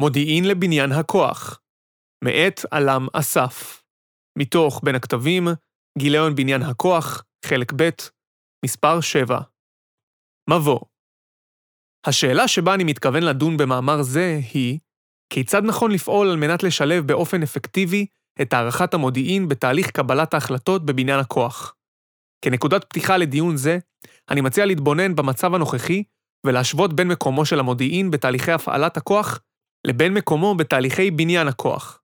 מודיעין לבניין הכוח, מאת עלם אסף, מתוך בין הכתבים, גיליון בניין הכוח, חלק ב', מספר 7. מבוא השאלה שבה אני מתכוון לדון במאמר זה היא, כיצד נכון לפעול על מנת לשלב באופן אפקטיבי את הערכת המודיעין בתהליך קבלת ההחלטות בבניין הכוח. כנקודת פתיחה לדיון זה, אני מציע להתבונן במצב הנוכחי ולהשוות בין מקומו של המודיעין בתהליכי הפעלת הכוח לבין מקומו בתהליכי בניין הכוח.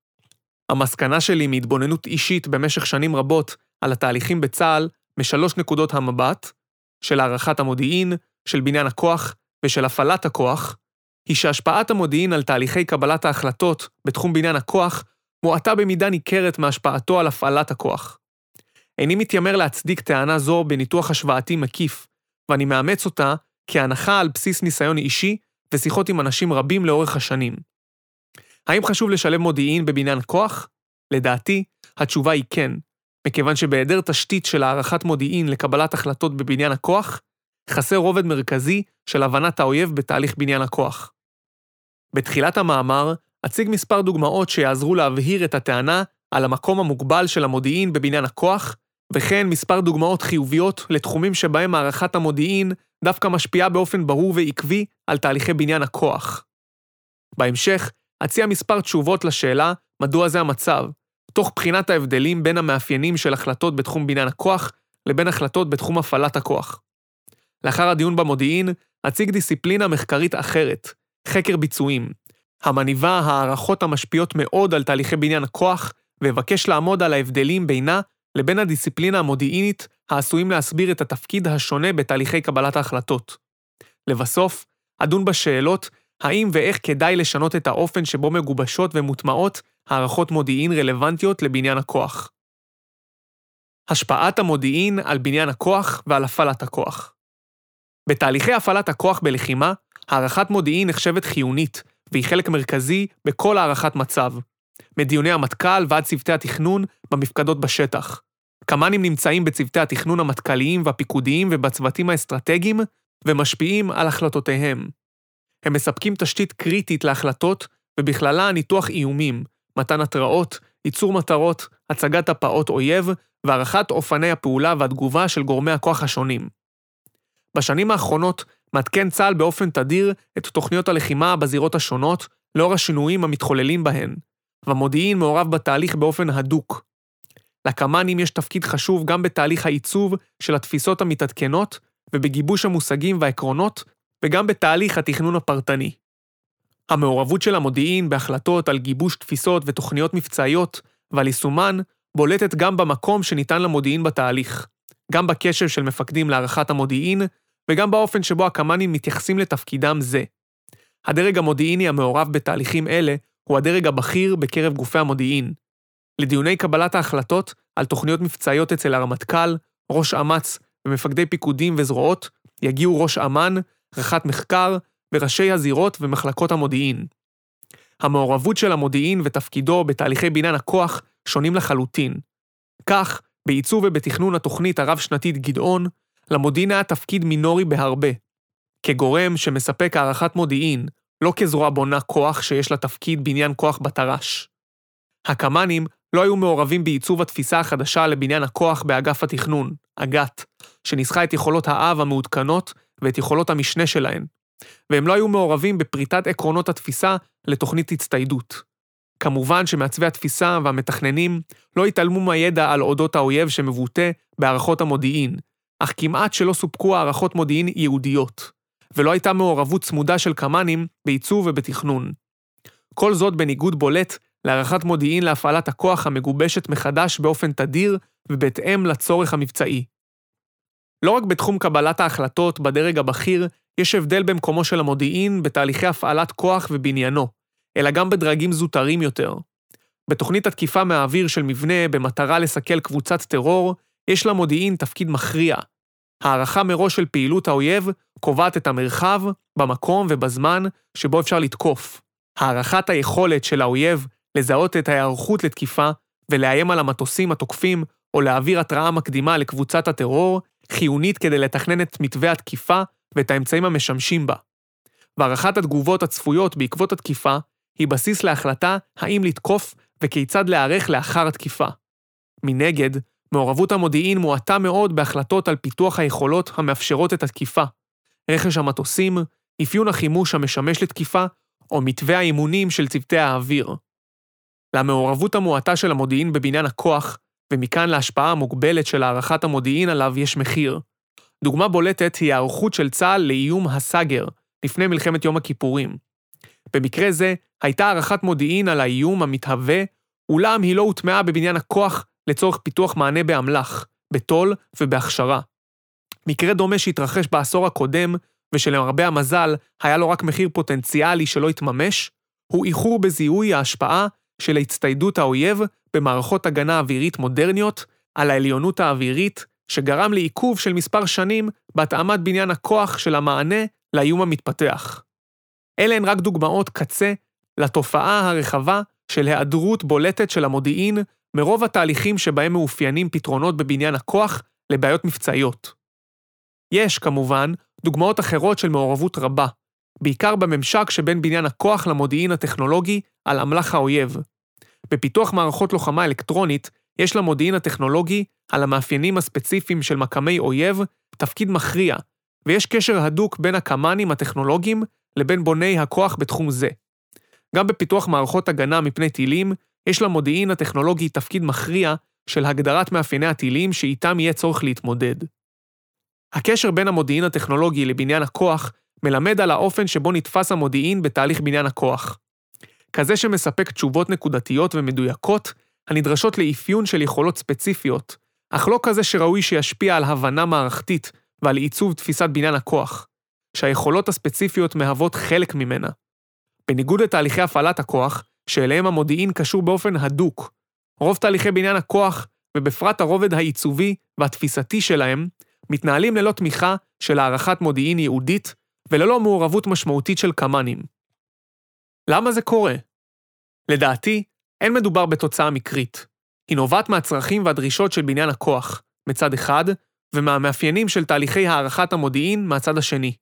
המסקנה שלי מהתבוננות אישית במשך שנים רבות על התהליכים בצה"ל משלוש נקודות המבט, של הערכת המודיעין, של בניין הכוח ושל הפעלת הכוח, היא שהשפעת המודיעין על תהליכי קבלת ההחלטות בתחום בניין הכוח מועטה במידה ניכרת מהשפעתו על הפעלת הכוח. איני מתיימר להצדיק טענה זו בניתוח השוואתי מקיף, ואני מאמץ אותה כהנחה על בסיס ניסיון אישי ושיחות עם אנשים רבים לאורך השנים. האם חשוב לשלב מודיעין בבניין כוח? לדעתי, התשובה היא כן, מכיוון שבהיעדר תשתית של הערכת מודיעין לקבלת החלטות בבניין הכוח, חסר רובד מרכזי של הבנת האויב בתהליך בניין הכוח. בתחילת המאמר אציג מספר דוגמאות שיעזרו להבהיר את הטענה על המקום המוגבל של המודיעין בבניין הכוח, וכן מספר דוגמאות חיוביות לתחומים שבהם הערכת המודיעין דווקא משפיעה באופן ברור ועקבי על תהליכי בניין הכוח. בהמשך, אציע מספר תשובות לשאלה מדוע זה המצב, תוך בחינת ההבדלים בין המאפיינים של החלטות בתחום בניין הכוח לבין החלטות בתחום הפעלת הכוח. לאחר הדיון במודיעין, אציג דיסציפלינה מחקרית אחרת, חקר ביצועים, המניבה הערכות המשפיעות מאוד על תהליכי בניין הכוח, ואבקש לעמוד על ההבדלים בינה לבין הדיסציפלינה המודיעינית העשויים להסביר את התפקיד השונה בתהליכי קבלת ההחלטות. לבסוף, אדון בשאלות האם ואיך כדאי לשנות את האופן שבו מגובשות ומוטמעות הערכות מודיעין רלוונטיות לבניין הכוח. השפעת המודיעין על בניין הכוח ועל הפעלת הכוח. בתהליכי הפעלת הכוח בלחימה, הערכת מודיעין נחשבת חיונית, והיא חלק מרכזי בכל הערכת מצב. מדיוני המטכ"ל ועד צוותי התכנון במפקדות בשטח. קמ"נים נמצאים בצוותי התכנון המטכ"ליים והפיקודיים ובצוותים האסטרטגיים, ומשפיעים על החלטותיהם. הם מספקים תשתית קריטית להחלטות, ובכללה ניתוח איומים, מתן התראות, ייצור מטרות, הצגת הפעות אויב, והערכת אופני הפעולה והתגובה של גורמי הכוח השונים. בשנים האחרונות מעדכן צה"ל באופן תדיר את תוכניות הלחימה בזירות השונות, לאור השינויים המתחוללים בהן, והמודיעין מעורב בתהליך באופן הדוק. לקמ"נים יש תפקיד חשוב גם בתהליך העיצוב של התפיסות המתעדכנות ובגיבוש המושגים והעקרונות, וגם בתהליך התכנון הפרטני. המעורבות של המודיעין בהחלטות על גיבוש תפיסות ותוכניות מבצעיות ועל יישומן בולטת גם במקום שניתן למודיעין בתהליך, גם בקשר של מפקדים להערכת המודיעין וגם באופן שבו הקמ"נים מתייחסים לתפקידם זה. הדרג המודיעיני המעורב בתהליכים אלה הוא הדרג הבכיר בקרב גופי המודיעין. לדיוני קבלת ההחלטות על תוכניות מבצעיות אצל הרמטכ"ל, ראש אמ"ץ ומפקדי פיקודים וזרועות יגיעו ראש אמ"ן, רח"ט מחקר וראשי הזירות ומחלקות המודיעין. המעורבות של המודיעין ותפקידו בתהליכי בניין הכוח שונים לחלוטין. כך, בעיצוב ובתכנון התוכנית הרב-שנתית גדעון, למודיעין היה תפקיד מינורי בהרבה. כגורם שמספק הערכת מודיעין, לא כזרוע בונה כוח שיש לה תפקיד בניין כוח בתר"ש. הקמ"נים לא היו מעורבים בעיצוב התפיסה החדשה לבניין הכוח באגף התכנון, אג"ת, שניסחה את יכולות האב המעודכנות ואת יכולות המשנה שלהן, והם לא היו מעורבים בפריטת עקרונות התפיסה לתוכנית הצטיידות. כמובן שמעצבי התפיסה והמתכננים לא התעלמו מהידע על אודות האויב שמבוטא בהערכות המודיעין, אך כמעט שלא סופקו הערכות מודיעין ייעודיות, ולא הייתה מעורבות צמודה של קמ"נים בעיצוב ובתכנון. כל זאת בניגוד בולט להערכת מודיעין להפעלת הכוח המגובשת מחדש באופן תדיר ובהתאם לצורך המבצעי. לא רק בתחום קבלת ההחלטות בדרג הבכיר, יש הבדל במקומו של המודיעין בתהליכי הפעלת כוח ובניינו, אלא גם בדרגים זוטרים יותר. בתוכנית התקיפה מהאוויר של מבנה במטרה לסכל קבוצת טרור, יש למודיעין תפקיד מכריע. הערכה מראש של פעילות האויב קובעת את המרחב, במקום ובזמן שבו אפשר לתקוף. הערכת היכולת של האויב לזהות את ההיערכות לתקיפה ולאיים על המטוסים התוקפים או להעביר התראה מקדימה לקבוצת הטרור, חיונית כדי לתכנן את מתווה התקיפה ואת האמצעים המשמשים בה. והערכת התגובות הצפויות בעקבות התקיפה היא בסיס להחלטה האם לתקוף וכיצד להיערך לאחר התקיפה. מנגד, מעורבות המודיעין מועטה מאוד בהחלטות על פיתוח היכולות המאפשרות את התקיפה, רכש המטוסים, אפיון החימוש המשמש לתקיפה, או מתווה האימונים של צוותי האוויר. למעורבות המועטה של המודיעין בבניין הכוח, ומכאן להשפעה המוגבלת של הערכת המודיעין עליו יש מחיר. דוגמה בולטת היא ההיערכות של צה"ל לאיום הסאגר, לפני מלחמת יום הכיפורים. במקרה זה, הייתה הערכת מודיעין על האיום המתהווה, אולם היא לא הוטמעה בבניין הכוח לצורך פיתוח מענה באמל"ח, בתו"ל ובהכשרה. מקרה דומה שהתרחש בעשור הקודם, ושלמרבה המזל היה לו רק מחיר פוטנציאלי שלא התממש, הוא איחור בזיהוי ההשפעה של הצטיידות האויב במערכות הגנה אווירית מודרניות על העליונות האווירית, שגרם לעיכוב של מספר שנים בהתאמת בניין הכוח של המענה לאיום המתפתח. אלה הן רק דוגמאות קצה לתופעה הרחבה של היעדרות בולטת של המודיעין מרוב התהליכים שבהם מאופיינים פתרונות בבניין הכוח לבעיות מבצעיות. יש, כמובן, דוגמאות אחרות של מעורבות רבה, בעיקר בממשק שבין בניין הכוח למודיעין הטכנולוגי על אמל"ח האויב. בפיתוח מערכות לוחמה אלקטרונית, יש למודיעין הטכנולוגי, על המאפיינים הספציפיים של מקמי אויב, תפקיד מכריע, ויש קשר הדוק בין הקמ"נים הטכנולוגיים לבין בוני הכוח בתחום זה. גם בפיתוח מערכות הגנה מפני טילים, יש למודיעין הטכנולוגי תפקיד מכריע של הגדרת מאפייני הטילים שאיתם יהיה צורך להתמודד. הקשר בין המודיעין הטכנולוגי לבניין הכוח מלמד על האופן שבו נתפס המודיעין בתהליך בניין הכוח. כזה שמספק תשובות נקודתיות ומדויקות הנדרשות לאפיון של יכולות ספציפיות, אך לא כזה שראוי שישפיע על הבנה מערכתית ועל עיצוב תפיסת בניין הכוח, שהיכולות הספציפיות מהוות חלק ממנה. בניגוד לתהליכי הפעלת הכוח, שאליהם המודיעין קשור באופן הדוק, רוב תהליכי בניין הכוח, ובפרט הרובד העיצובי והתפיסתי שלהם, מתנהלים ללא תמיכה של הערכת מודיעין ייעודית וללא מעורבות משמעותית של קמ"נים. למה זה קורה? לדעתי, אין מדובר בתוצאה מקרית. היא נובעת מהצרכים והדרישות של בניין הכוח, מצד אחד, ומהמאפיינים של תהליכי הערכת המודיעין מהצד השני.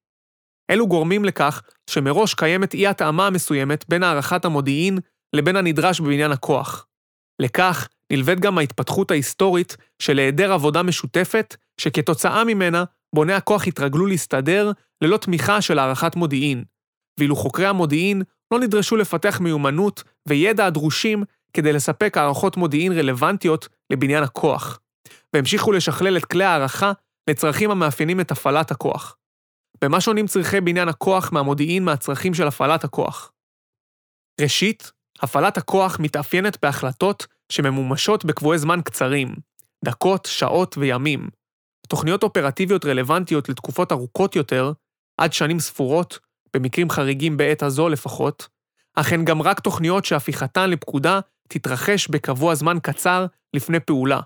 אלו גורמים לכך שמראש קיימת אי-התאמה מסוימת בין הערכת המודיעין לבין הנדרש בבניין הכוח. לכך נלווית גם ההתפתחות ההיסטורית של היעדר עבודה משותפת, שכתוצאה ממנה בוני הכוח התרגלו להסתדר ללא תמיכה של הערכת מודיעין, ואילו חוקרי המודיעין לא נדרשו לפתח מיומנות וידע הדרושים כדי לספק הערכות מודיעין רלוונטיות לבניין הכוח, והמשיכו לשכלל את כלי הערכה לצרכים המאפיינים את הפעלת הכוח. במה שונים צריכי בניין הכוח מהמודיעין מהצרכים של הפעלת הכוח? ראשית, הפעלת הכוח מתאפיינת בהחלטות שממומשות בקבועי זמן קצרים, דקות, שעות וימים. תוכניות אופרטיביות רלוונטיות לתקופות ארוכות יותר, עד שנים ספורות, במקרים חריגים בעת הזו לפחות, אך הן גם רק תוכניות שהפיכתן לפקודה תתרחש בקבוע זמן קצר לפני פעולה.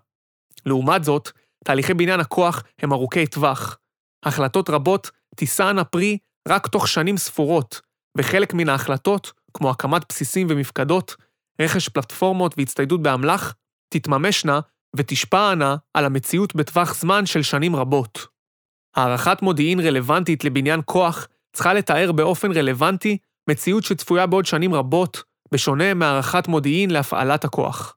לעומת זאת, תהליכי בניין הכוח הם ארוכי טווח. החלטות רבות תישאנה פרי רק תוך שנים ספורות, וחלק מן ההחלטות, כמו הקמת בסיסים ומפקדות, רכש פלטפורמות והצטיידות באמל"ח, תתממשנה ותשפענה על המציאות בטווח זמן של שנים רבות. הערכת מודיעין רלוונטית לבניין כוח צריכה לתאר באופן רלוונטי מציאות שצפויה בעוד שנים רבות, בשונה מהערכת מודיעין להפעלת הכוח.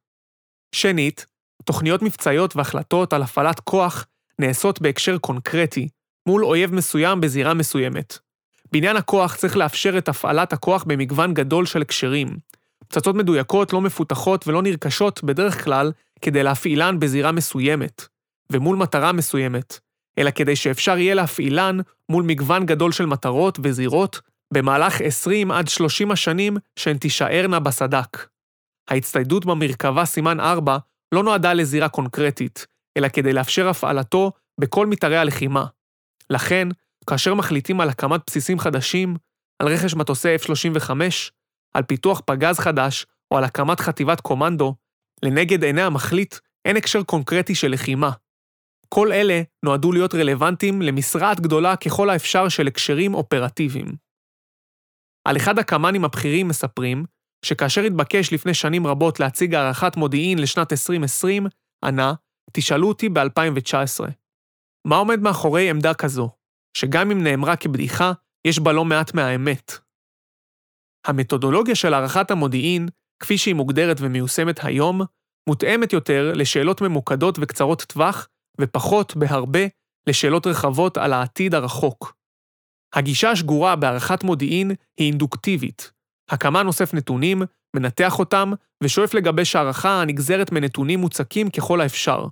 שנית, תוכניות מבצעיות והחלטות על הפעלת כוח נעשות בהקשר קונקרטי, מול אויב מסוים בזירה מסוימת. בניין הכוח צריך לאפשר את הפעלת הכוח במגוון גדול של הקשרים. פצצות מדויקות לא מפותחות ולא נרכשות בדרך כלל כדי להפעילן בזירה מסוימת, ומול מטרה מסוימת, אלא כדי שאפשר יהיה להפעילן מול מגוון גדול של מטרות וזירות במהלך 20 עד 30 השנים שהן תישארנה בסד"כ. ההצטיידות במרכבה סימן 4 לא נועדה לזירה קונקרטית, אלא כדי לאפשר הפעלתו בכל מתארי הלחימה. לכן, כאשר מחליטים על הקמת בסיסים חדשים, על רכש מטוסי F-35, על פיתוח פגז חדש או על הקמת חטיבת קומנדו, לנגד עיני המחליט אין הקשר קונקרטי של לחימה. כל אלה נועדו להיות רלוונטיים למשרעת גדולה ככל האפשר של הקשרים אופרטיביים. על אחד הקמ"נים הבכירים מספרים, שכאשר התבקש לפני שנים רבות להציג הערכת מודיעין לשנת 2020, ענה, תשאלו אותי ב-2019. מה עומד מאחורי עמדה כזו, שגם אם נאמרה כבדיחה, יש בה לא מעט מהאמת? המתודולוגיה של הערכת המודיעין, כפי שהיא מוגדרת ומיושמת היום, מותאמת יותר לשאלות ממוקדות וקצרות טווח, ופחות, בהרבה, לשאלות רחבות על העתיד הרחוק. הגישה השגורה בהערכת מודיעין היא אינדוקטיבית. הקמ"ן אוסף נתונים, מנתח אותם, ושואף לגבש הערכה הנגזרת מנתונים מוצקים ככל האפשר.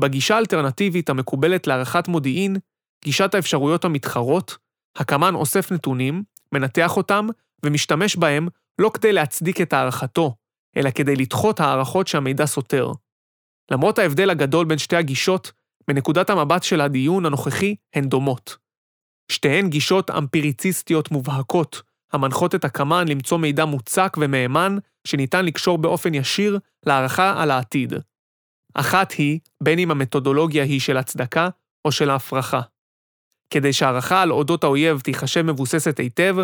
בגישה האלטרנטיבית המקובלת להערכת מודיעין, גישת האפשרויות המתחרות, הקמ"ן אוסף נתונים, מנתח אותם, ומשתמש בהם לא כדי להצדיק את הערכתו, אלא כדי לדחות הערכות שהמידע סותר. למרות ההבדל הגדול בין שתי הגישות, מנקודת המבט של הדיון הנוכחי הן דומות. שתיהן גישות אמפיריציסטיות מובהקות, המנחות את הקמ"ן למצוא מידע מוצק ומהימן שניתן לקשור באופן ישיר להערכה על העתיד. אחת היא, בין אם המתודולוגיה היא של הצדקה או של ההפרחה. כדי שהערכה על אודות האויב תיחשב מבוססת היטב,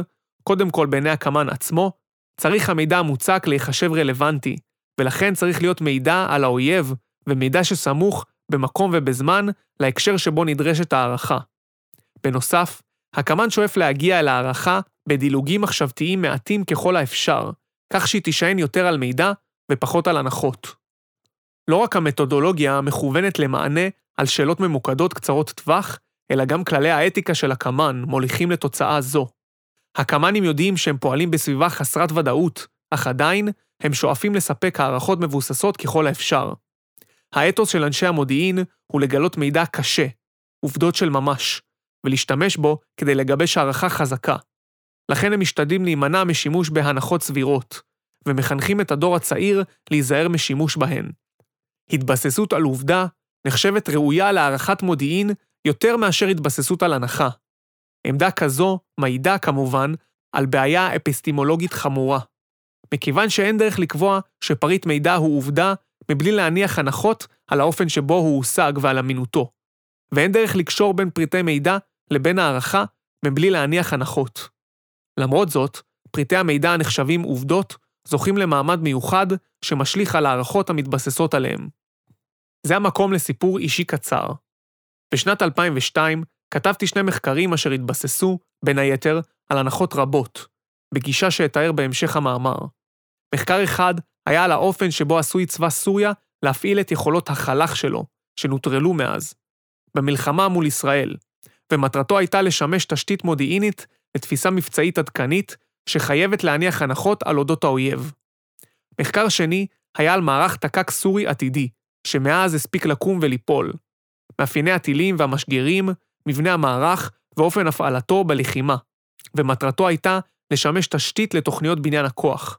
קודם כל בעיני הקמ"ן עצמו, צריך המידע המוצק להיחשב רלוונטי, ולכן צריך להיות מידע על האויב, ומידע שסמוך במקום ובזמן להקשר שבו נדרשת הערכה. בנוסף, הקמ"ן שואף להגיע אל הערכה בדילוגים מחשבתיים מעטים ככל האפשר, כך שהיא תישען יותר על מידע ופחות על הנחות. לא רק המתודולוגיה מכוונת למענה על שאלות ממוקדות קצרות טווח, אלא גם כללי האתיקה של הקמ"ן מוליכים לתוצאה זו. הקמ"נים יודעים שהם פועלים בסביבה חסרת ודאות, אך עדיין הם שואפים לספק הערכות מבוססות ככל האפשר. האתוס של אנשי המודיעין הוא לגלות מידע קשה, עובדות של ממש, ולהשתמש בו כדי לגבש הערכה חזקה. לכן הם משתדלים להימנע משימוש בהנחות סבירות, ומחנכים את הדור הצעיר להיזהר משימוש בהן. התבססות על עובדה נחשבת ראויה להערכת מודיעין יותר מאשר התבססות על הנחה. עמדה כזו מעידה, כמובן, על בעיה אפיסטימולוגית חמורה. מכיוון שאין דרך לקבוע שפריט מידע הוא עובדה מבלי להניח הנחות על האופן שבו הוא הושג ועל אמינותו. ואין דרך לקשור בין פריטי מידע לבין הערכה מבלי להניח הנחות. למרות זאת, פריטי המידע הנחשבים עובדות זוכים למעמד מיוחד שמשליך על הערכות המתבססות עליהם. זה המקום לסיפור אישי קצר. בשנת 2002 כתבתי שני מחקרים אשר התבססו, בין היתר, על הנחות רבות, בגישה שאתאר בהמשך המאמר. מחקר אחד היה על האופן שבו עשוי צבא סוריה להפעיל את יכולות החלך שלו, שנוטרלו מאז, במלחמה מול ישראל, ומטרתו הייתה לשמש תשתית מודיעינית לתפיסה מבצעית עדכנית, שחייבת להניח הנחות על אודות האויב. מחקר שני היה על מערך תק"ק סורי עתידי, שמאז הספיק לקום וליפול. מאפייני הטילים והמשגרים, מבנה המערך ואופן הפעלתו בלחימה, ומטרתו הייתה לשמש תשתית לתוכניות בניין הכוח.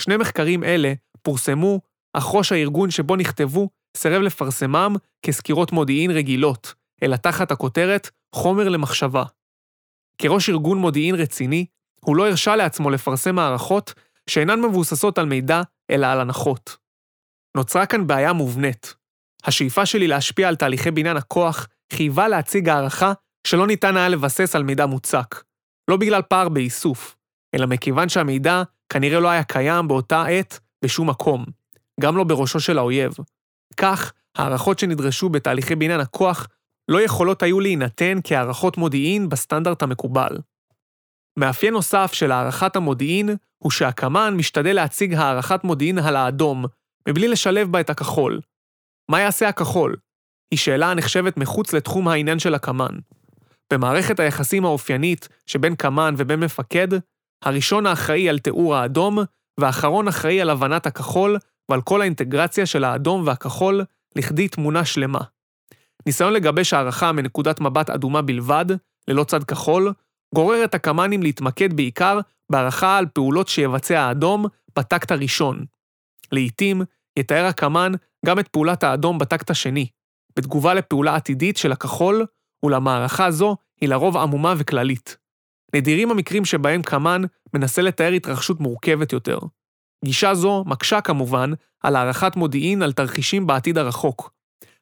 שני מחקרים אלה פורסמו, אך ראש הארגון שבו נכתבו סירב לפרסמם כסקירות מודיעין רגילות, אלא תחת הכותרת חומר למחשבה. כראש ארגון מודיעין רציני, הוא לא הרשה לעצמו לפרסם מערכות שאינן מבוססות על מידע, אלא על הנחות. נוצרה כאן בעיה מובנית. השאיפה שלי להשפיע על תהליכי בניין הכוח חייבה להציג הערכה שלא ניתן היה לבסס על מידע מוצק. לא בגלל פער באיסוף, אלא מכיוון שהמידע כנראה לא היה קיים באותה עת בשום מקום, גם לא בראשו של האויב. כך, הערכות שנדרשו בתהליכי בניין הכוח לא יכולות היו להינתן כהערכות מודיעין בסטנדרט המקובל. מאפיין נוסף של הערכת המודיעין הוא שהקמ"ן משתדל להציג הערכת מודיעין על האדום, מבלי לשלב בה את הכחול. מה יעשה הכחול? היא שאלה הנחשבת מחוץ לתחום העניין של הקמ"ן. במערכת היחסים האופיינית שבין קמ"ן ובין מפקד, הראשון האחראי על תיאור האדום, והאחרון אחראי על הבנת הכחול ועל כל האינטגרציה של האדום והכחול לכדי תמונה שלמה. ניסיון לגבש הערכה מנקודת מבט אדומה בלבד, ללא צד כחול, גורר את הקמ"נים להתמקד בעיקר בהערכה על פעולות שיבצע האדום בטקט הראשון. לעתים, יתאר הקמ"ן גם את פעולת האדום בטקט השני, בתגובה לפעולה עתידית של הכחול, אולם הערכה זו היא לרוב עמומה וכללית. נדירים המקרים שבהם קמ"ן מנסה לתאר התרחשות מורכבת יותר. גישה זו מקשה כמובן על הערכת מודיעין על תרחישים בעתיד הרחוק.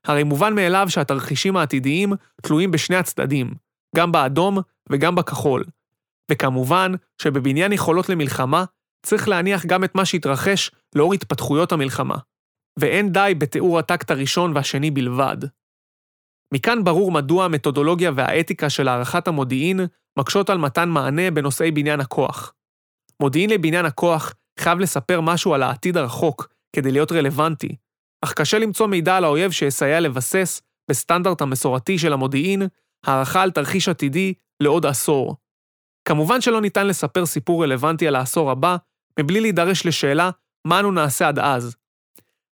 הרי מובן מאליו שהתרחישים העתידיים תלויים בשני הצדדים, גם באדום וגם בכחול. וכמובן שבבניין יכולות למלחמה צריך להניח גם את מה שהתרחש לאור התפתחויות המלחמה. ואין די בתיאור הטקט הראשון והשני בלבד. מכאן ברור מדוע המתודולוגיה והאתיקה של הערכת המודיעין מקשות על מתן מענה בנושאי בניין הכוח. מודיעין לבניין הכוח חייב לספר משהו על העתיד הרחוק כדי להיות רלוונטי, אך קשה למצוא מידע על האויב שיסייע לבסס, בסטנדרט המסורתי של המודיעין, הערכה על תרחיש עתידי לעוד עשור. כמובן שלא ניתן לספר סיפור רלוונטי על העשור הבא, מבלי להידרש לשאלה מה אנו נעשה עד אז.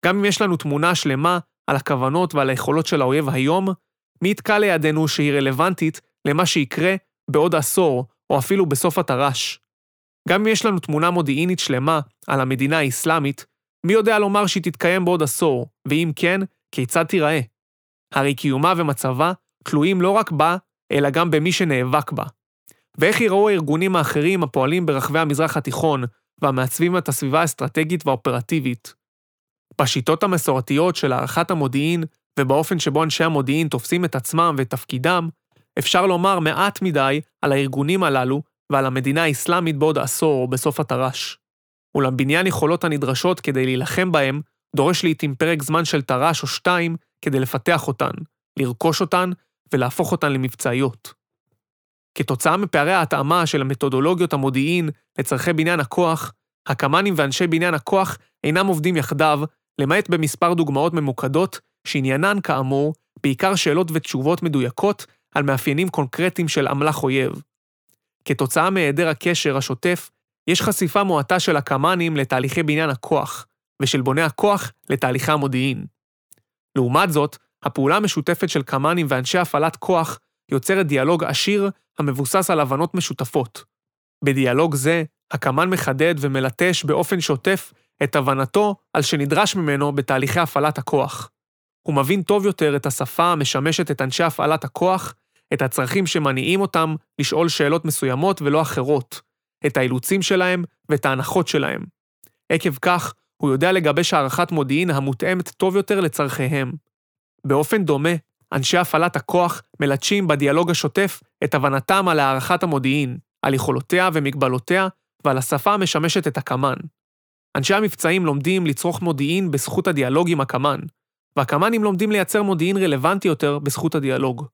גם אם יש לנו תמונה שלמה על הכוונות ועל היכולות של האויב היום, מי יתקע לידינו שהיא רלוונטית למה שיקרה בעוד עשור, או אפילו בסוף התר"ש. גם אם יש לנו תמונה מודיעינית שלמה על המדינה האסלאמית, מי יודע לומר שהיא תתקיים בעוד עשור, ואם כן, כיצד תיראה? הרי קיומה ומצבה תלויים לא רק בה, אלא גם במי שנאבק בה. ואיך יראו הארגונים האחרים הפועלים ברחבי המזרח התיכון והמעצבים את הסביבה האסטרטגית והאופרטיבית. בשיטות המסורתיות של הערכת המודיעין ובאופן שבו אנשי המודיעין תופסים את עצמם ואת תפקידם, אפשר לומר מעט מדי על הארגונים הללו ועל המדינה האסלאמית בעוד עשור או בסוף התר"ש. אולם בניין יכולות הנדרשות כדי להילחם בהם, דורש לעתים פרק זמן של תר"ש או שתיים כדי לפתח אותן, לרכוש אותן ולהפוך אותן למבצעיות. כתוצאה מפערי ההתאמה של המתודולוגיות המודיעין לצורכי בניין הכוח, הקמ"נים ואנשי בניין הכוח אינם עובדים יחדיו, למעט במספר דוגמאות ממוקדות, שעניינן, כאמור, בעיקר שאלות ותשובות מדויקות על מאפיינים קונקרטיים של אמל"ח אויב. כתוצאה מהיעדר הקשר השוטף, יש חשיפה מועטה של הקמ"נים לתהליכי בניין הכוח, ושל בוני הכוח לתהליכי המודיעין. לעומת זאת, הפעולה המשותפת של קמ"נים ואנשי הפעלת כוח יוצרת דיאלוג עשיר המבוסס על הבנות משותפות. בדיאלוג זה, הקמ"ן מחדד ומלטש באופן שוטף את הבנתו על שנדרש ממנו בתהליכי הפעלת הכוח. הוא מבין טוב יותר את השפה המשמשת את אנשי הפעלת הכוח, את הצרכים שמניעים אותם לשאול שאלות מסוימות ולא אחרות, את האילוצים שלהם ואת ההנחות שלהם. עקב כך, הוא יודע לגבש הערכת מודיעין המותאמת טוב יותר לצורכיהם. באופן דומה, אנשי הפעלת הכוח מלטשים בדיאלוג השוטף את הבנתם על הערכת המודיעין, על יכולותיה ומגבלותיה ועל השפה המשמשת את הקמ"ן. אנשי המבצעים לומדים לצרוך מודיעין בזכות הדיאלוג עם הקמ"ן, והקמ"נים לומדים לייצר מודיעין רלוונטי יותר בזכות הדיאלוג.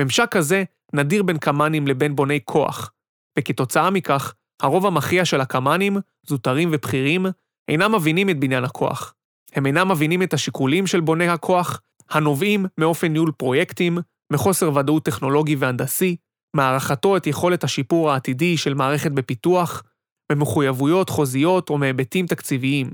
ממשק כזה נדיר בין קמ"נים לבין בוני כוח, וכתוצאה מכך, הרוב המכריע של הקמ"נים, זוטרים ובכירים, אינם מבינים את בניין הכוח. הם אינם מבינים את השיקולים של בוני הכוח, הנובעים מאופן ניהול פרויקטים, מחוסר ודאות טכנולוגי והנדסי, מהערכתו את יכולת השיפור העתידי של מערכת בפיתוח, ממחויבויות חוזיות או מהיבטים תקציביים.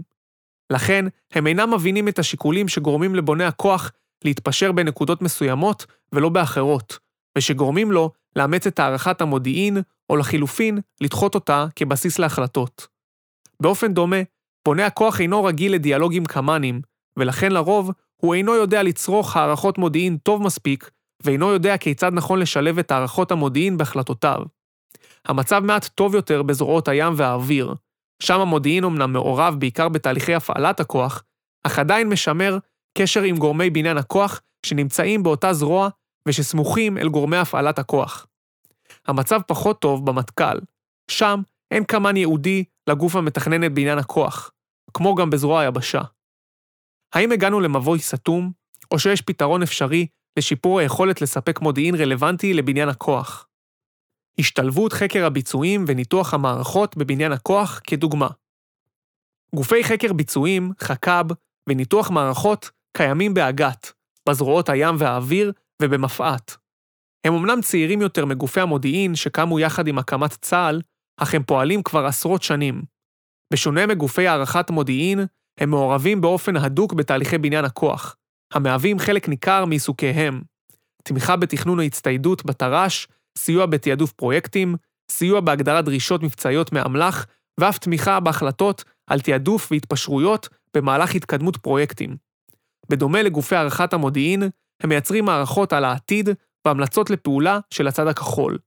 לכן, הם אינם מבינים את השיקולים שגורמים לבוני הכוח להתפשר בנקודות מסוימות ולא באחרות, ושגורמים לו לאמץ את הערכת המודיעין, או לחילופין, לדחות אותה כבסיס להחלטות. באופן דומה, בונה הכוח אינו רגיל לדיאלוג עם קמ"נים, ולכן לרוב הוא אינו יודע לצרוך הערכות מודיעין טוב מספיק, ואינו יודע כיצד נכון לשלב את הערכות המודיעין בהחלטותיו. המצב מעט טוב יותר בזרועות הים והאוויר, שם המודיעין אמנם מעורב בעיקר בתהליכי הפעלת הכוח, אך עדיין משמר קשר עם גורמי בניין הכוח שנמצאים באותה זרוע ושסמוכים אל גורמי הפעלת הכוח. המצב פחות טוב במטכ"ל, שם אין קמ"ן ייעודי לגוף המתכנן את בניין הכוח, כמו גם בזרוע היבשה. האם הגענו למבוי סתום, או שיש פתרון אפשרי לשיפור היכולת לספק מודיעין רלוונטי לבניין הכוח? השתלבות חקר הביצועים וניתוח המערכות בבניין הכוח כדוגמה. גופי חקר ביצועים, חכ"ב, וניתוח מערכות קיימים באג"ת, בזרועות הים והאוויר ובמפא"ת. הם אמנם צעירים יותר מגופי המודיעין שקמו יחד עם הקמת צה"ל, אך הם פועלים כבר עשרות שנים. בשונה מגופי הערכת מודיעין, הם מעורבים באופן הדוק בתהליכי בניין הכוח, המהווים חלק ניכר מעיסוקיהם. תמיכה בתכנון ההצטיידות בתר"ש, סיוע בתעדוף פרויקטים, סיוע בהגדרת דרישות מבצעיות מאמל"ח, ואף תמיכה בהחלטות על תעדוף והתפשרויות במהלך התקדמות פרויקטים. בדומה לגופי הערכת המודיעין, הם מייצרים מערכות על העתיד והמלצות לפעולה של הצד הכחול.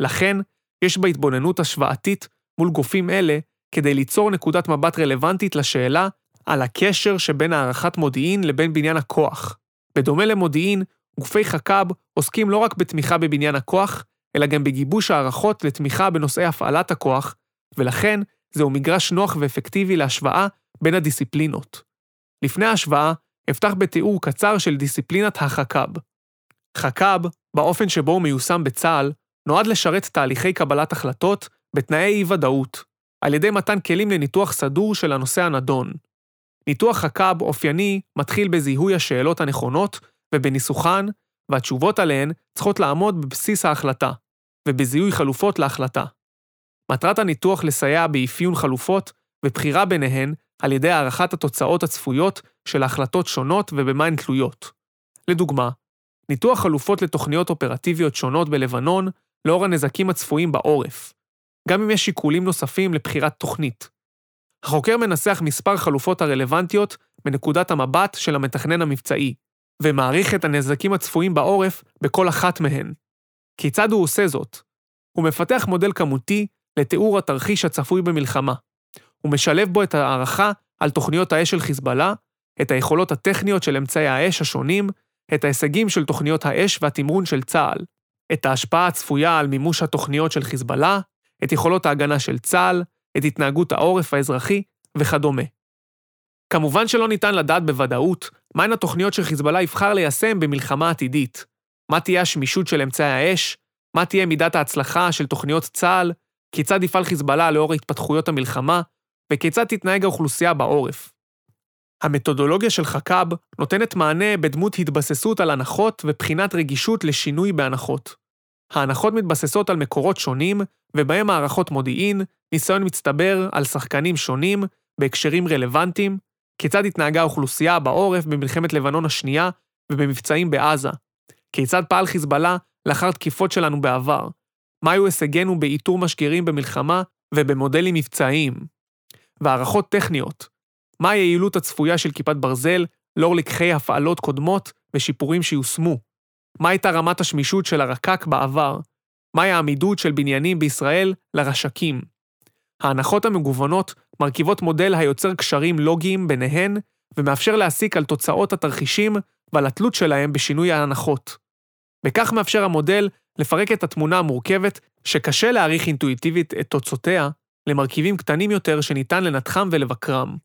לכן, יש בהתבוננות השוואתית מול גופים אלה כדי ליצור נקודת מבט רלוונטית לשאלה על הקשר שבין הערכת מודיעין לבין בניין הכוח. בדומה למודיעין, גופי חכ"ב עוסקים לא רק בתמיכה בבניין הכוח, אלא גם בגיבוש הערכות לתמיכה בנושאי הפעלת הכוח, ולכן זהו מגרש נוח ואפקטיבי להשוואה בין הדיסציפלינות. לפני ההשוואה, אפתח בתיאור קצר של דיסציפלינת החכ"ב. חכ"ב, באופן שבו הוא מיושם בצה"ל, נועד לשרת תהליכי קבלת החלטות בתנאי אי-ודאות, על ידי מתן כלים לניתוח סדור של הנושא הנדון. ניתוח חכ"ב אופייני מתחיל בזיהוי השאלות הנכונות ובניסוחן, והתשובות עליהן צריכות לעמוד בבסיס ההחלטה, ובזיהוי חלופות להחלטה. מטרת הניתוח לסייע באפיון חלופות ובחירה ביניהן על ידי הערכת התוצאות הצפויות של החלטות שונות ובמה הן תלויות. לדוגמה, ניתוח חלופות לתוכניות אופרטיביות שונות בלבנון לאור הנזקים הצפויים בעורף, גם אם יש שיקולים נוספים לבחירת תוכנית. החוקר מנסח מספר חלופות הרלוונטיות מנקודת המבט של המתכנן המבצעי, ומעריך את הנזקים הצפויים בעורף בכל אחת מהן. כיצד הוא עושה זאת? הוא מפתח מודל כמותי לתיאור התרחיש הצפוי במלחמה. הוא משלב בו את הערכה על תוכניות האש של חיזבאללה, את היכולות הטכניות של אמצעי האש השונים, את ההישגים של תוכניות האש והתמרון של צה"ל, את ההשפעה הצפויה על מימוש התוכניות של חיזבאללה, את יכולות ההגנה של צה"ל, את התנהגות העורף האזרחי וכדומה. כמובן שלא ניתן לדעת בוודאות מהן התוכניות שחיזבאללה יבחר ליישם במלחמה עתידית, מה תהיה השמישות של אמצעי האש, מה תהיה מידת ההצלחה של תוכניות צה"ל, כיצד יפעל חיזבאללה לאור התפתחויות המלחמה, וכיצד תתנהג האוכלוסייה בעורף. המתודולוגיה של חכ"ב נותנת מענה בדמות התבססות על הנחות ובחינת רגישות לשינוי בהנחות. ההנחות מתבססות על מקורות שונים, ובהם הערכות מודיעין, ניסיון מצטבר על שחקנים שונים, בהקשרים רלוונטיים, כיצד התנהגה האוכלוסייה בעורף במלחמת לבנון השנייה ובמבצעים בעזה, כיצד פעל חיזבאללה לאחר תקיפות שלנו בעבר, מה היו הישגינו באיתור משגרים במלחמה ובמודלים מבצעיים, והערכות טכניות, מה היעילות הצפויה של כיפת ברזל לאור לקחי הפעלות קודמות ושיפורים שיושמו, מה הייתה רמת השמישות של הרק"ק בעבר, מהי העמידות של בניינים בישראל לרשקים. ההנחות המגוונות מרכיבות מודל היוצר קשרים לוגיים ביניהן ומאפשר להסיק על תוצאות התרחישים ועל התלות שלהם בשינוי ההנחות. בכך מאפשר המודל לפרק את התמונה המורכבת, שקשה להעריך אינטואיטיבית את תוצאותיה, למרכיבים קטנים יותר שניתן לנתחם ולבקרם.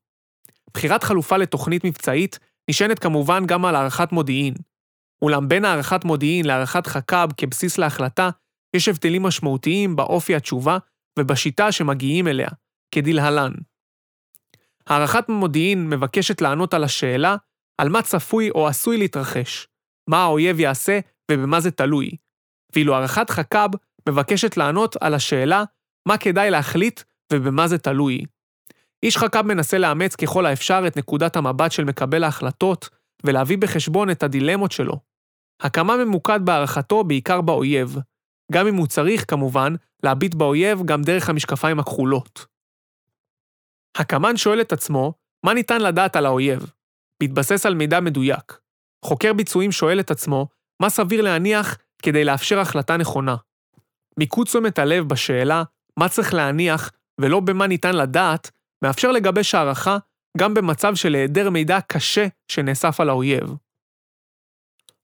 בחירת חלופה לתוכנית מבצעית נשענת כמובן גם על הערכת מודיעין. אולם בין הערכת מודיעין להערכת חכ"ב כבסיס להחלטה, יש הבדלים משמעותיים באופי התשובה ובשיטה שמגיעים אליה, כדלהלן. הערכת מודיעין מבקשת לענות על השאלה על מה צפוי או עשוי להתרחש, מה האויב יעשה ובמה זה תלוי, ואילו הערכת חכ"ב מבקשת לענות על השאלה מה כדאי להחליט ובמה זה תלוי. איש חכ"ב מנסה לאמץ ככל האפשר את נקודת המבט של מקבל ההחלטות ולהביא בחשבון את הדילמות שלו. הקמה ממוקד בהערכתו בעיקר באויב, גם אם הוא צריך, כמובן, להביט באויב גם דרך המשקפיים הכחולות. הקמ"ן שואל את עצמו, מה ניתן לדעת על האויב? בהתבסס על מידע מדויק. חוקר ביצועים שואל את עצמו, מה סביר להניח כדי לאפשר החלטה נכונה? מיקוד תשומת הלב בשאלה מה צריך להניח ולא במה ניתן לדעת, מאפשר לגבש הערכה גם במצב של היעדר מידע קשה שנאסף על האויב.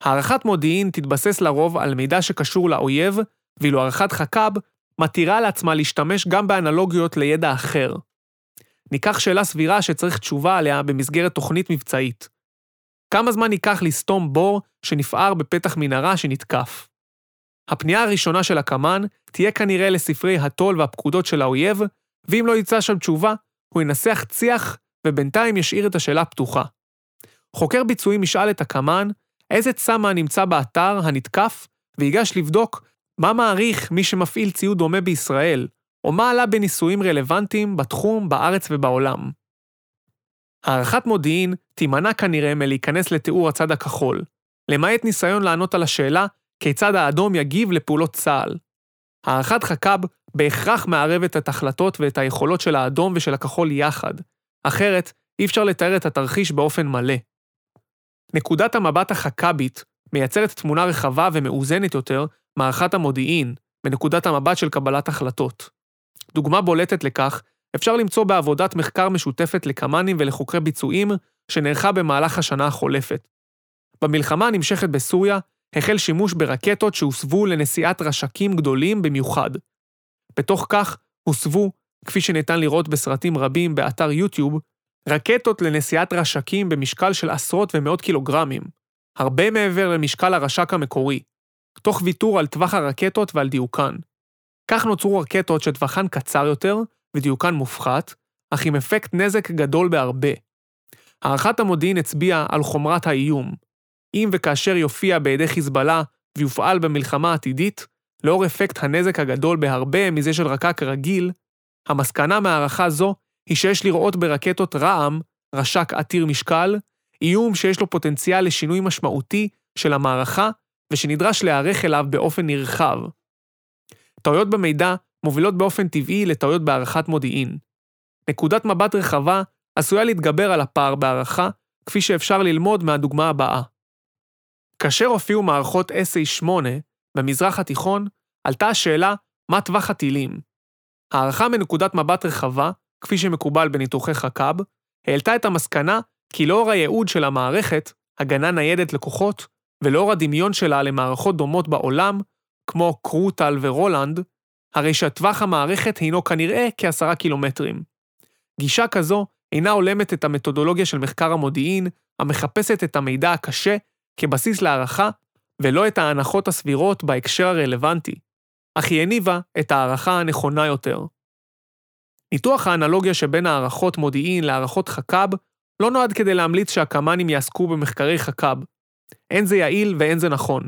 הערכת מודיעין תתבסס לרוב על מידע שקשור לאויב, ואילו הערכת חכ"ב מתירה לעצמה להשתמש גם באנלוגיות לידע אחר. ניקח שאלה סבירה שצריך תשובה עליה במסגרת תוכנית מבצעית. כמה זמן ייקח לסתום בור שנפער בפתח מנהרה שנתקף? הפנייה הראשונה של הקמ"ן תהיה כנראה לספרי התו"ל והפקודות של האויב, ואם לא יצא שם תשובה, הוא ינסח צי"ח ובינתיים ישאיר את השאלה פתוחה. חוקר ביצועים ישאל את הקמ"ן איזה צמ"ה נמצא באתר הנתקף, ויגש לבדוק מה מעריך מי שמפעיל ציוד דומה בישראל, או מה עלה בניסויים רלוונטיים בתחום, בארץ ובעולם. הערכת מודיעין תימנע כנראה מלהיכנס לתיאור הצד הכחול, למעט ניסיון לענות על השאלה כיצד האדום יגיב לפעולות צה"ל. הערכת חכ"ב בהכרח מערבת את ההחלטות ואת היכולות של האדום ושל הכחול יחד, אחרת אי אפשר לתאר את התרחיש באופן מלא. נקודת המבט החכ"בית מייצרת תמונה רחבה ומאוזנת יותר מהערכת המודיעין, מנקודת המבט של קבלת החלטות. דוגמה בולטת לכך אפשר למצוא בעבודת מחקר משותפת לקמ"נים ולחוקרי ביצועים שנערכה במהלך השנה החולפת. במלחמה הנמשכת בסוריה החל שימוש ברקטות שהוסבו לנסיעת רשקים גדולים במיוחד. בתוך כך הוסבו, כפי שניתן לראות בסרטים רבים באתר יוטיוב, רקטות לנסיעת רשקים במשקל של עשרות ומאות קילוגרמים, הרבה מעבר למשקל הרשק המקורי, תוך ויתור על טווח הרקטות ועל דיוקן. כך נוצרו רקטות שטווחן קצר יותר, ודיוקן מופחת, אך עם אפקט נזק גדול בהרבה. הערכת המודיעין הצביעה על חומרת האיום. אם וכאשר יופיע בידי חיזבאללה ויופעל במלחמה עתידית, לאור אפקט הנזק הגדול בהרבה מזה של רקק רגיל, המסקנה מהערכה זו היא שיש לראות ברקטות רע"מ, רש"ק עתיר משקל, איום שיש לו פוטנציאל לשינוי משמעותי של המערכה ושנדרש להיערך אליו באופן נרחב. טעויות במידע מובילות באופן טבעי לטעויות בהערכת מודיעין. נקודת מבט רחבה עשויה להתגבר על הפער בהערכה, כפי שאפשר ללמוד מהדוגמה הבאה. כאשר הופיעו מערכות SA-8 במזרח התיכון, עלתה השאלה מה טווח הטילים. הערכה מנקודת מבט רחבה, כפי שמקובל בניתוחי חכ"ב, העלתה את המסקנה כי לאור הייעוד של המערכת, הגנה ניידת לקוחות, ולאור הדמיון שלה למערכות דומות בעולם, כמו קרוטל ורולנד, הרי שטווח המערכת הינו כנראה כעשרה קילומטרים. גישה כזו אינה הולמת את המתודולוגיה של מחקר המודיעין, המחפשת את המידע הקשה כבסיס להערכה, ולא את ההנחות הסבירות בהקשר הרלוונטי, אך היא הניבה את ההערכה הנכונה יותר. ניתוח האנלוגיה שבין הערכות מודיעין להערכות חכ"ב לא נועד כדי להמליץ שהקמ"נים יעסקו במחקרי חכ"ב. אין זה יעיל ואין זה נכון.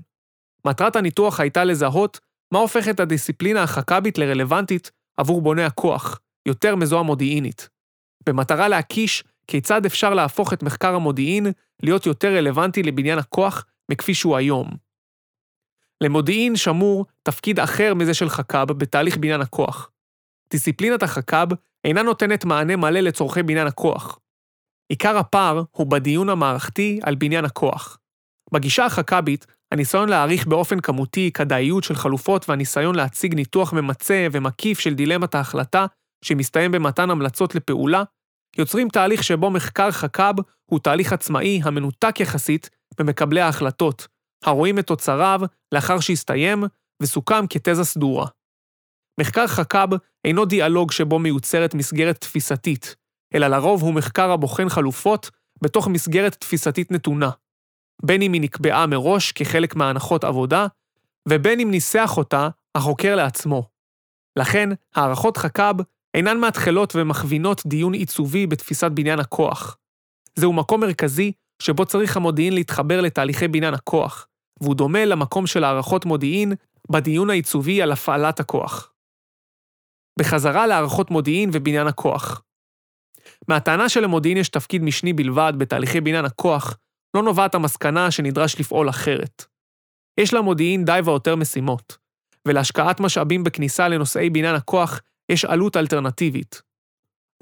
מטרת הניתוח הייתה לזהות מה הופך את הדיסציפלינה החכ"בית לרלוונטית עבור בוני הכוח, יותר מזו המודיעינית. במטרה להקיש כיצד אפשר להפוך את מחקר המודיעין להיות יותר רלוונטי לבניין הכוח מכפי שהוא היום. למודיעין שמור תפקיד אחר מזה של חכ"ב בתהליך בניין הכוח. דיסציפלינת החכ"ב אינה נותנת מענה מלא לצורכי בניין הכוח. עיקר הפער הוא בדיון המערכתי על בניין הכוח. בגישה החכ"בית, הניסיון להעריך באופן כמותי כדאיות של חלופות והניסיון להציג ניתוח ממצה ומקיף של דילמת ההחלטה, שמסתיים במתן המלצות לפעולה, יוצרים תהליך שבו מחקר חכ"ב הוא תהליך עצמאי המנותק יחסית במקבלי ההחלטות, הרואים את תוצריו לאחר שהסתיים וסוכם כתזה סדורה. מחקר חכ"ב אינו דיאלוג שבו מיוצרת מסגרת תפיסתית, אלא לרוב הוא מחקר הבוחן חלופות בתוך מסגרת תפיסתית נתונה, בין אם היא נקבעה מראש כחלק מהנחות עבודה, ובין אם ניסח אותה החוקר לעצמו. לכן, הערכות חכ"ב אינן מאתחלות ומכווינות דיון עיצובי בתפיסת בניין הכוח. זהו מקום מרכזי שבו צריך המודיעין להתחבר לתהליכי בניין הכוח, והוא דומה למקום של הערכות מודיעין בדיון העיצובי על הפעלת הכוח. בחזרה להערכות מודיעין ובניין הכוח. מהטענה שלמודיעין יש תפקיד משני בלבד בתהליכי בניין הכוח, לא נובעת המסקנה שנדרש לפעול אחרת. יש למודיעין די ויותר משימות, ולהשקעת משאבים בכניסה לנושאי בניין הכוח יש עלות אלטרנטיבית.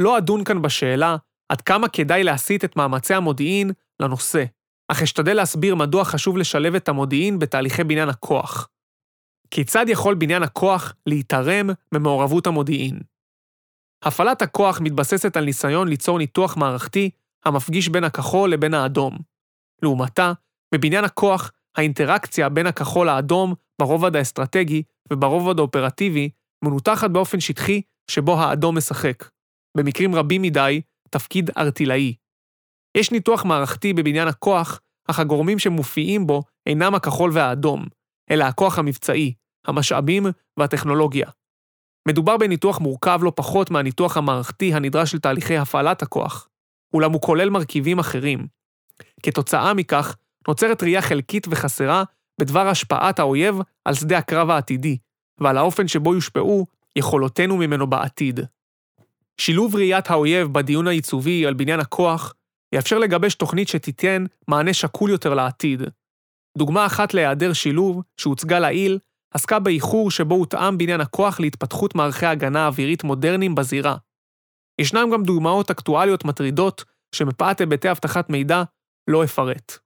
לא אדון כאן בשאלה עד כמה כדאי להסיט את מאמצי המודיעין לנושא, אך אשתדל להסביר מדוע חשוב לשלב את המודיעין בתהליכי בניין הכוח. כיצד יכול בניין הכוח להתערם ממעורבות המודיעין? הפעלת הכוח מתבססת על ניסיון ליצור ניתוח מערכתי המפגיש בין הכחול לבין האדום. לעומתה, בבניין הכוח, האינטראקציה בין הכחול לאדום ברובד האסטרטגי וברובד האופרטיבי מנותחת באופן שטחי שבו האדום משחק. במקרים רבים מדי, תפקיד ארטילאי. יש ניתוח מערכתי בבניין הכוח, אך הגורמים שמופיעים בו אינם הכחול והאדום, אלא הכוח המבצעי, המשאבים והטכנולוגיה. מדובר בניתוח מורכב לא פחות מהניתוח המערכתי הנדרש לתהליכי הפעלת הכוח, אולם הוא כולל מרכיבים אחרים. כתוצאה מכך, נוצרת ראייה חלקית וחסרה בדבר השפעת האויב על שדה הקרב העתידי, ועל האופן שבו יושפעו יכולותינו ממנו בעתיד. שילוב ראיית האויב בדיון העיצובי על בניין הכוח יאפשר לגבש תוכנית שתיתן מענה שקול יותר לעתיד. דוגמה אחת להיעדר שילוב, שהוצגה לעיל, עסקה באיחור שבו הותאם בניין הכוח להתפתחות מערכי הגנה אווירית מודרניים בזירה. ישנם גם דוגמאות אקטואליות מטרידות, שמפאת היבטי אבטחת מידע לא אפרט.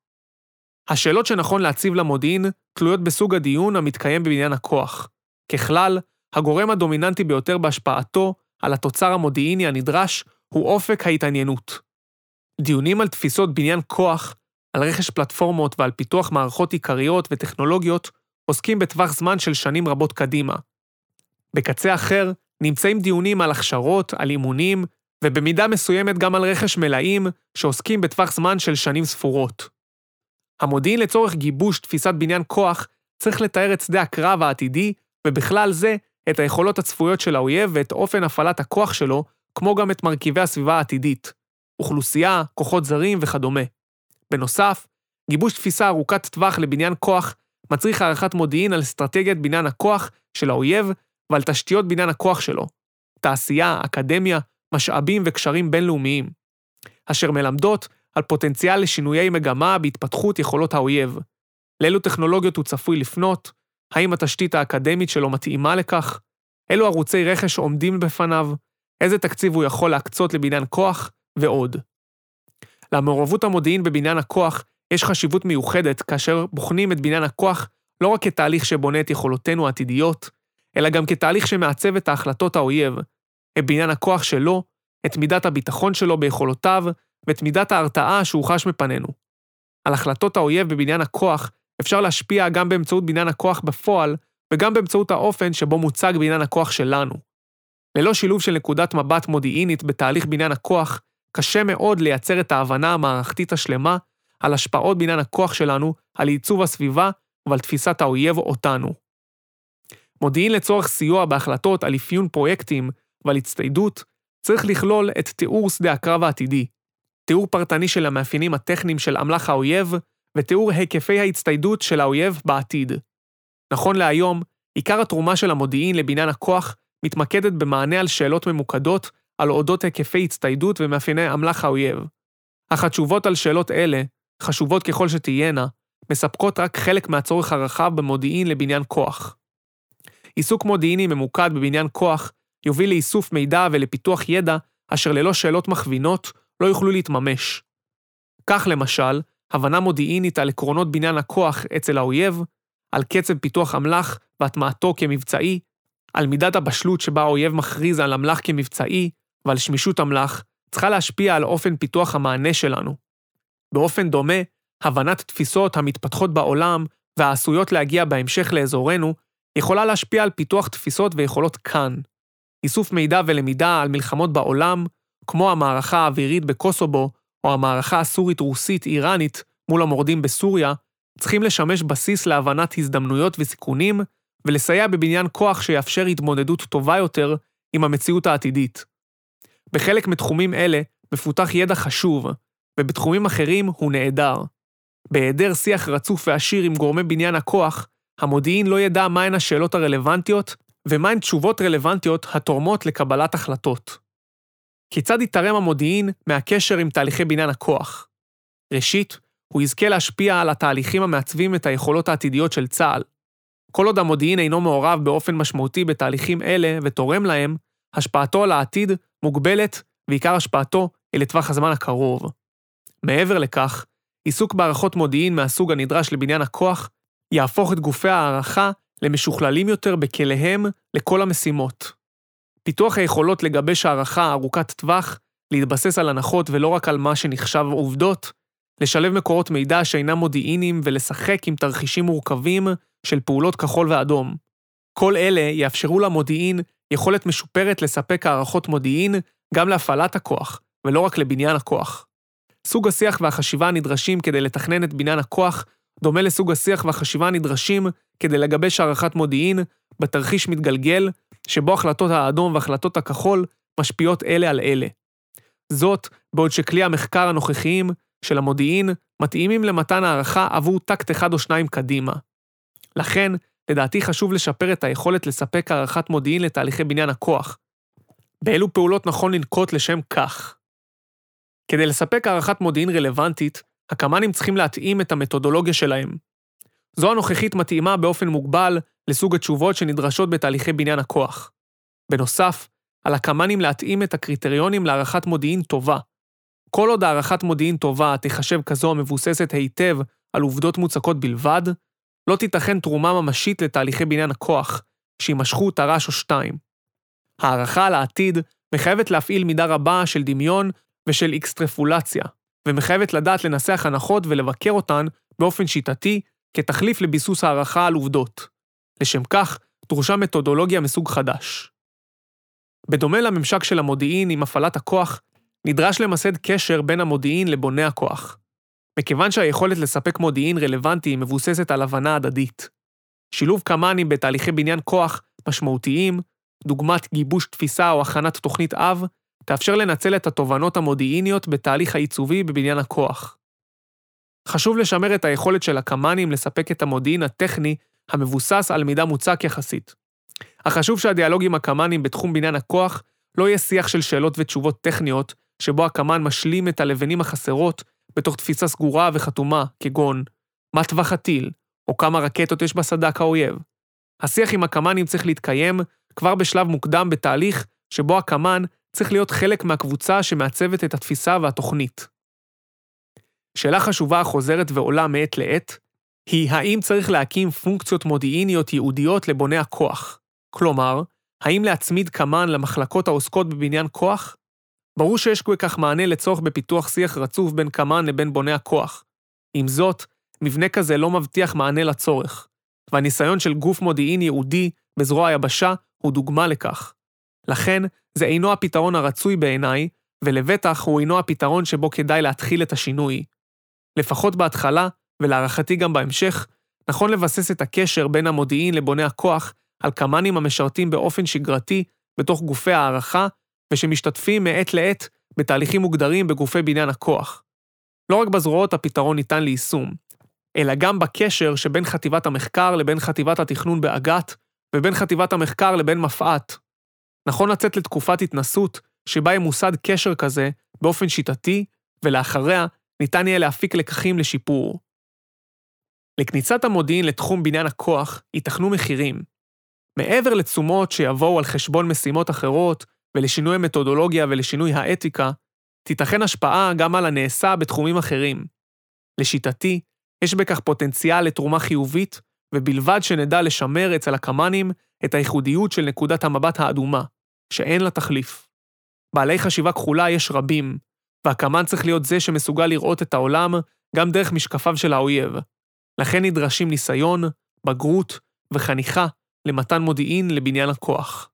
השאלות שנכון להציב למודיעין תלויות בסוג הדיון המתקיים בבניין הכוח. ככלל, הגורם הדומיננטי ביותר בהשפעתו על התוצר המודיעיני הנדרש הוא אופק ההתעניינות. דיונים על תפיסות בניין כוח, על רכש פלטפורמות ועל פיתוח מערכות עיקריות וטכנולוגיות עוסקים בטווח זמן של שנים רבות קדימה. בקצה אחר, נמצאים דיונים על הכשרות, על אימונים, ובמידה מסוימת גם על רכש מלאים, שעוסקים בטווח זמן של שנים ספורות. המודיעין לצורך גיבוש תפיסת בניין כוח צריך לתאר את שדה הקרב העתידי, ובכלל זה, את היכולות הצפויות של האויב ואת אופן הפעלת הכוח שלו, כמו גם את מרכיבי הסביבה העתידית, אוכלוסייה, כוחות זרים וכדומה. בנוסף, גיבוש תפיסה ארוכת טווח לבניין כוח מצריך הערכת מודיעין על אסטרטגיית בניין הכוח של האויב ועל תשתיות בניין הכוח שלו, תעשייה, אקדמיה, משאבים וקשרים בינלאומיים, אשר מלמדות על פוטנציאל לשינויי מגמה בהתפתחות יכולות האויב. לאילו טכנולוגיות הוא צפוי לפנות, האם התשתית האקדמית שלו מתאימה לכך, אילו ערוצי רכש עומדים בפניו, איזה תקציב הוא יכול להקצות לבניין כוח, ועוד. למעורבות המודיעין בבניין הכוח יש חשיבות מיוחדת כאשר בוחנים את בניין הכוח לא רק כתהליך שבונה את יכולותינו העתידיות, אלא גם כתהליך שמעצב את ההחלטות האויב, את בניין הכוח שלו, את מידת הביטחון שלו ביכולותיו ואת מידת ההרתעה שהוא חש מפנינו. על החלטות האויב בבניין הכוח אפשר להשפיע גם באמצעות בניין הכוח בפועל וגם באמצעות האופן שבו מוצג בניין הכוח שלנו. ללא שילוב של נקודת מבט מודיעינית בתהליך בניין הכוח, קשה מאוד לייצר את ההבנה המערכתית השלמה על השפעות בניין הכוח שלנו על עיצוב הסביבה ועל תפיסת האויב אותנו. מודיעין לצורך סיוע בהחלטות על אפיון פרויקטים ועל הצטיידות צריך לכלול את תיאור שדה הקרב העתידי, תיאור פרטני של המאפיינים הטכניים של אמל"ח האויב ותיאור היקפי ההצטיידות של האויב בעתיד. נכון להיום, עיקר התרומה של המודיעין לבניין הכוח מתמקדת במענה על שאלות ממוקדות על אודות היקפי הצטיידות ומאפייני אמל"ח האויב. אך התשובות על שאלות אלה, חשובות ככל שתהיינה, מספקות רק חלק מהצורך הרחב במודיעין לבניין כוח. עיסוק מודיעיני ממוקד בבניין כוח יוביל לאיסוף מידע ולפיתוח ידע אשר ללא שאלות מכווינות לא יוכלו להתממש. כך למשל, הבנה מודיעינית על עקרונות בניין הכוח אצל האויב, על קצב פיתוח אמל"ח והטמעתו כמבצעי, על מידת הבשלות שבה האויב מכריז על אמל"ח כמבצעי ועל שמישות אמל"ח, צריכה להשפיע על אופן פיתוח המענה שלנו. באופן דומה, הבנת תפיסות המתפתחות בעולם והעשויות להגיע בהמשך לאזורנו, יכולה להשפיע על פיתוח תפיסות ויכולות כאן. איסוף מידע ולמידה על מלחמות בעולם, כמו המערכה האווירית בקוסובו, או המערכה הסורית-רוסית-איראנית מול המורדים בסוריה, צריכים לשמש בסיס להבנת הזדמנויות וסיכונים, ולסייע בבניין כוח שיאפשר התמודדות טובה יותר עם המציאות העתידית. בחלק מתחומים אלה מפותח ידע חשוב, ובתחומים אחרים הוא נעדר. בהיעדר שיח רצוף ועשיר עם גורמי בניין הכוח, המודיעין לא ידע מהן השאלות הרלוונטיות ומהן תשובות רלוונטיות התורמות לקבלת החלטות. כיצד יתרם המודיעין מהקשר עם תהליכי בניין הכוח? ראשית, הוא יזכה להשפיע על התהליכים המעצבים את היכולות העתידיות של צה"ל. כל עוד המודיעין אינו מעורב באופן משמעותי בתהליכים אלה ותורם להם, השפעתו על העתיד מוגבלת, ועיקר השפעתו היא לטווח הזמן הקרוב. מעבר לכך, עיסוק בהערכות מודיעין מהסוג הנדרש לבניין הכוח, יהפוך את גופי ההערכה למשוכללים יותר בכליהם לכל המשימות. פיתוח היכולות לגבש הערכה ארוכת טווח, להתבסס על הנחות ולא רק על מה שנחשב עובדות, לשלב מקורות מידע שאינם מודיעיניים ולשחק עם תרחישים מורכבים של פעולות כחול ואדום. כל אלה יאפשרו למודיעין יכולת משופרת לספק הערכות מודיעין גם להפעלת הכוח, ולא רק לבניין הכוח. סוג השיח והחשיבה הנדרשים כדי לתכנן את בניין הכוח דומה לסוג השיח והחשיבה הנדרשים כדי לגבש הערכת מודיעין בתרחיש מתגלגל, שבו החלטות האדום והחלטות הכחול משפיעות אלה על אלה. זאת, בעוד שכלי המחקר הנוכחיים של המודיעין מתאימים למתן הערכה עבור טקט אחד או שניים קדימה. לכן, לדעתי חשוב לשפר את היכולת לספק הערכת מודיעין לתהליכי בניין הכוח. באילו פעולות נכון לנקוט לשם כך? כדי לספק הערכת מודיעין רלוונטית, הקמ"נים צריכים להתאים את המתודולוגיה שלהם. זו הנוכחית מתאימה באופן מוגבל לסוג התשובות שנדרשות בתהליכי בניין הכוח. בנוסף, על הקמ"נים להתאים את הקריטריונים להערכת מודיעין טובה. כל עוד הערכת מודיעין טובה תיחשב כזו המבוססת היטב על עובדות מוצקות בלבד, לא תיתכן תרומה ממשית לתהליכי בניין הכוח, שיימשכו תר"ש או שתיים. הערכה על העתיד מחייבת להפעיל מידה רבה של דמיון ושל אקסטרפולציה, ומחייבת לדעת לנסח הנחות ולבקר אותן באופן שיטתי כתחליף לביסוס הערכה על עובדות. לשם כך, דרושה מתודולוגיה מסוג חדש. בדומה לממשק של המודיעין עם הפעלת הכוח, נדרש למסד קשר בין המודיעין לבוני הכוח. מכיוון שהיכולת לספק מודיעין רלוונטי מבוססת על הבנה הדדית. שילוב קמ"נים בתהליכי בניין כוח משמעותיים, דוגמת גיבוש תפיסה או הכנת תוכנית אב, תאפשר לנצל את התובנות המודיעיניות בתהליך העיצובי בבניין הכוח. חשוב לשמר את היכולת של הקמ"נים לספק את המודיעין הטכני המבוסס על מידע מוצק יחסית. אך חשוב שהדיאלוג עם הקמ"נים בתחום בניין הכוח לא יהיה שיח של שאלות ותשובות טכניות, שבו הקמ"ן משלים את הלבנים החסרות בתוך תפיסה סגורה וחתומה, כגון מה טווח הטיל, או כמה רקטות יש בסד"כ האויב. השיח עם הקמ"נים צריך להתקיים כבר בשלב מוקדם בתהליך שבו הקמ"ן צריך להיות חלק מהקבוצה שמעצבת את התפיסה והתוכנית. שאלה חשובה החוזרת ועולה מעת לעת, היא האם צריך להקים פונקציות מודיעיניות ייעודיות לבוני הכוח. כלומר, האם להצמיד קמ"ן למחלקות העוסקות בבניין כוח? ברור שיש בכך מענה לצורך בפיתוח שיח רצוף בין קמ"ן לבין בוני הכוח. עם זאת, מבנה כזה לא מבטיח מענה לצורך, והניסיון של גוף מודיעין ייעודי בזרוע היבשה הוא דוגמה לכך. לכן, זה אינו הפתרון הרצוי בעיניי, ולבטח הוא אינו הפתרון שבו כדאי להתחיל את השינוי. לפחות בהתחלה, ולהערכתי גם בהמשך, נכון לבסס את הקשר בין המודיעין לבוני הכוח על קמ"נים המשרתים באופן שגרתי בתוך גופי הערכה, ושמשתתפים מעת לעת בתהליכים מוגדרים בגופי בניין הכוח. לא רק בזרועות הפתרון ניתן ליישום, אלא גם בקשר שבין חטיבת המחקר לבין חטיבת התכנון באג"ת, ובין חטיבת המחקר לבין מפא"ת. נכון לצאת לתקופת התנסות, שבה ימוסד קשר כזה באופן שיטתי, ולאחריה ניתן יהיה להפיק לקחים לשיפור. לכניסת המודיעין לתחום בניין הכוח ייתכנו מחירים. מעבר לתשומות שיבואו על חשבון משימות אחרות, ולשינוי המתודולוגיה ולשינוי האתיקה, תיתכן השפעה גם על הנעשה בתחומים אחרים. לשיטתי, יש בכך פוטנציאל לתרומה חיובית, ובלבד שנדע לשמר אצל הקמ"נים את הייחודיות של נקודת המבט האדומה, שאין לה תחליף. בעלי חשיבה כחולה יש רבים, והקמ"ן צריך להיות זה שמסוגל לראות את העולם גם דרך משקפיו של האויב. לכן נדרשים ניסיון, בגרות וחניכה למתן מודיעין לבניין הכוח.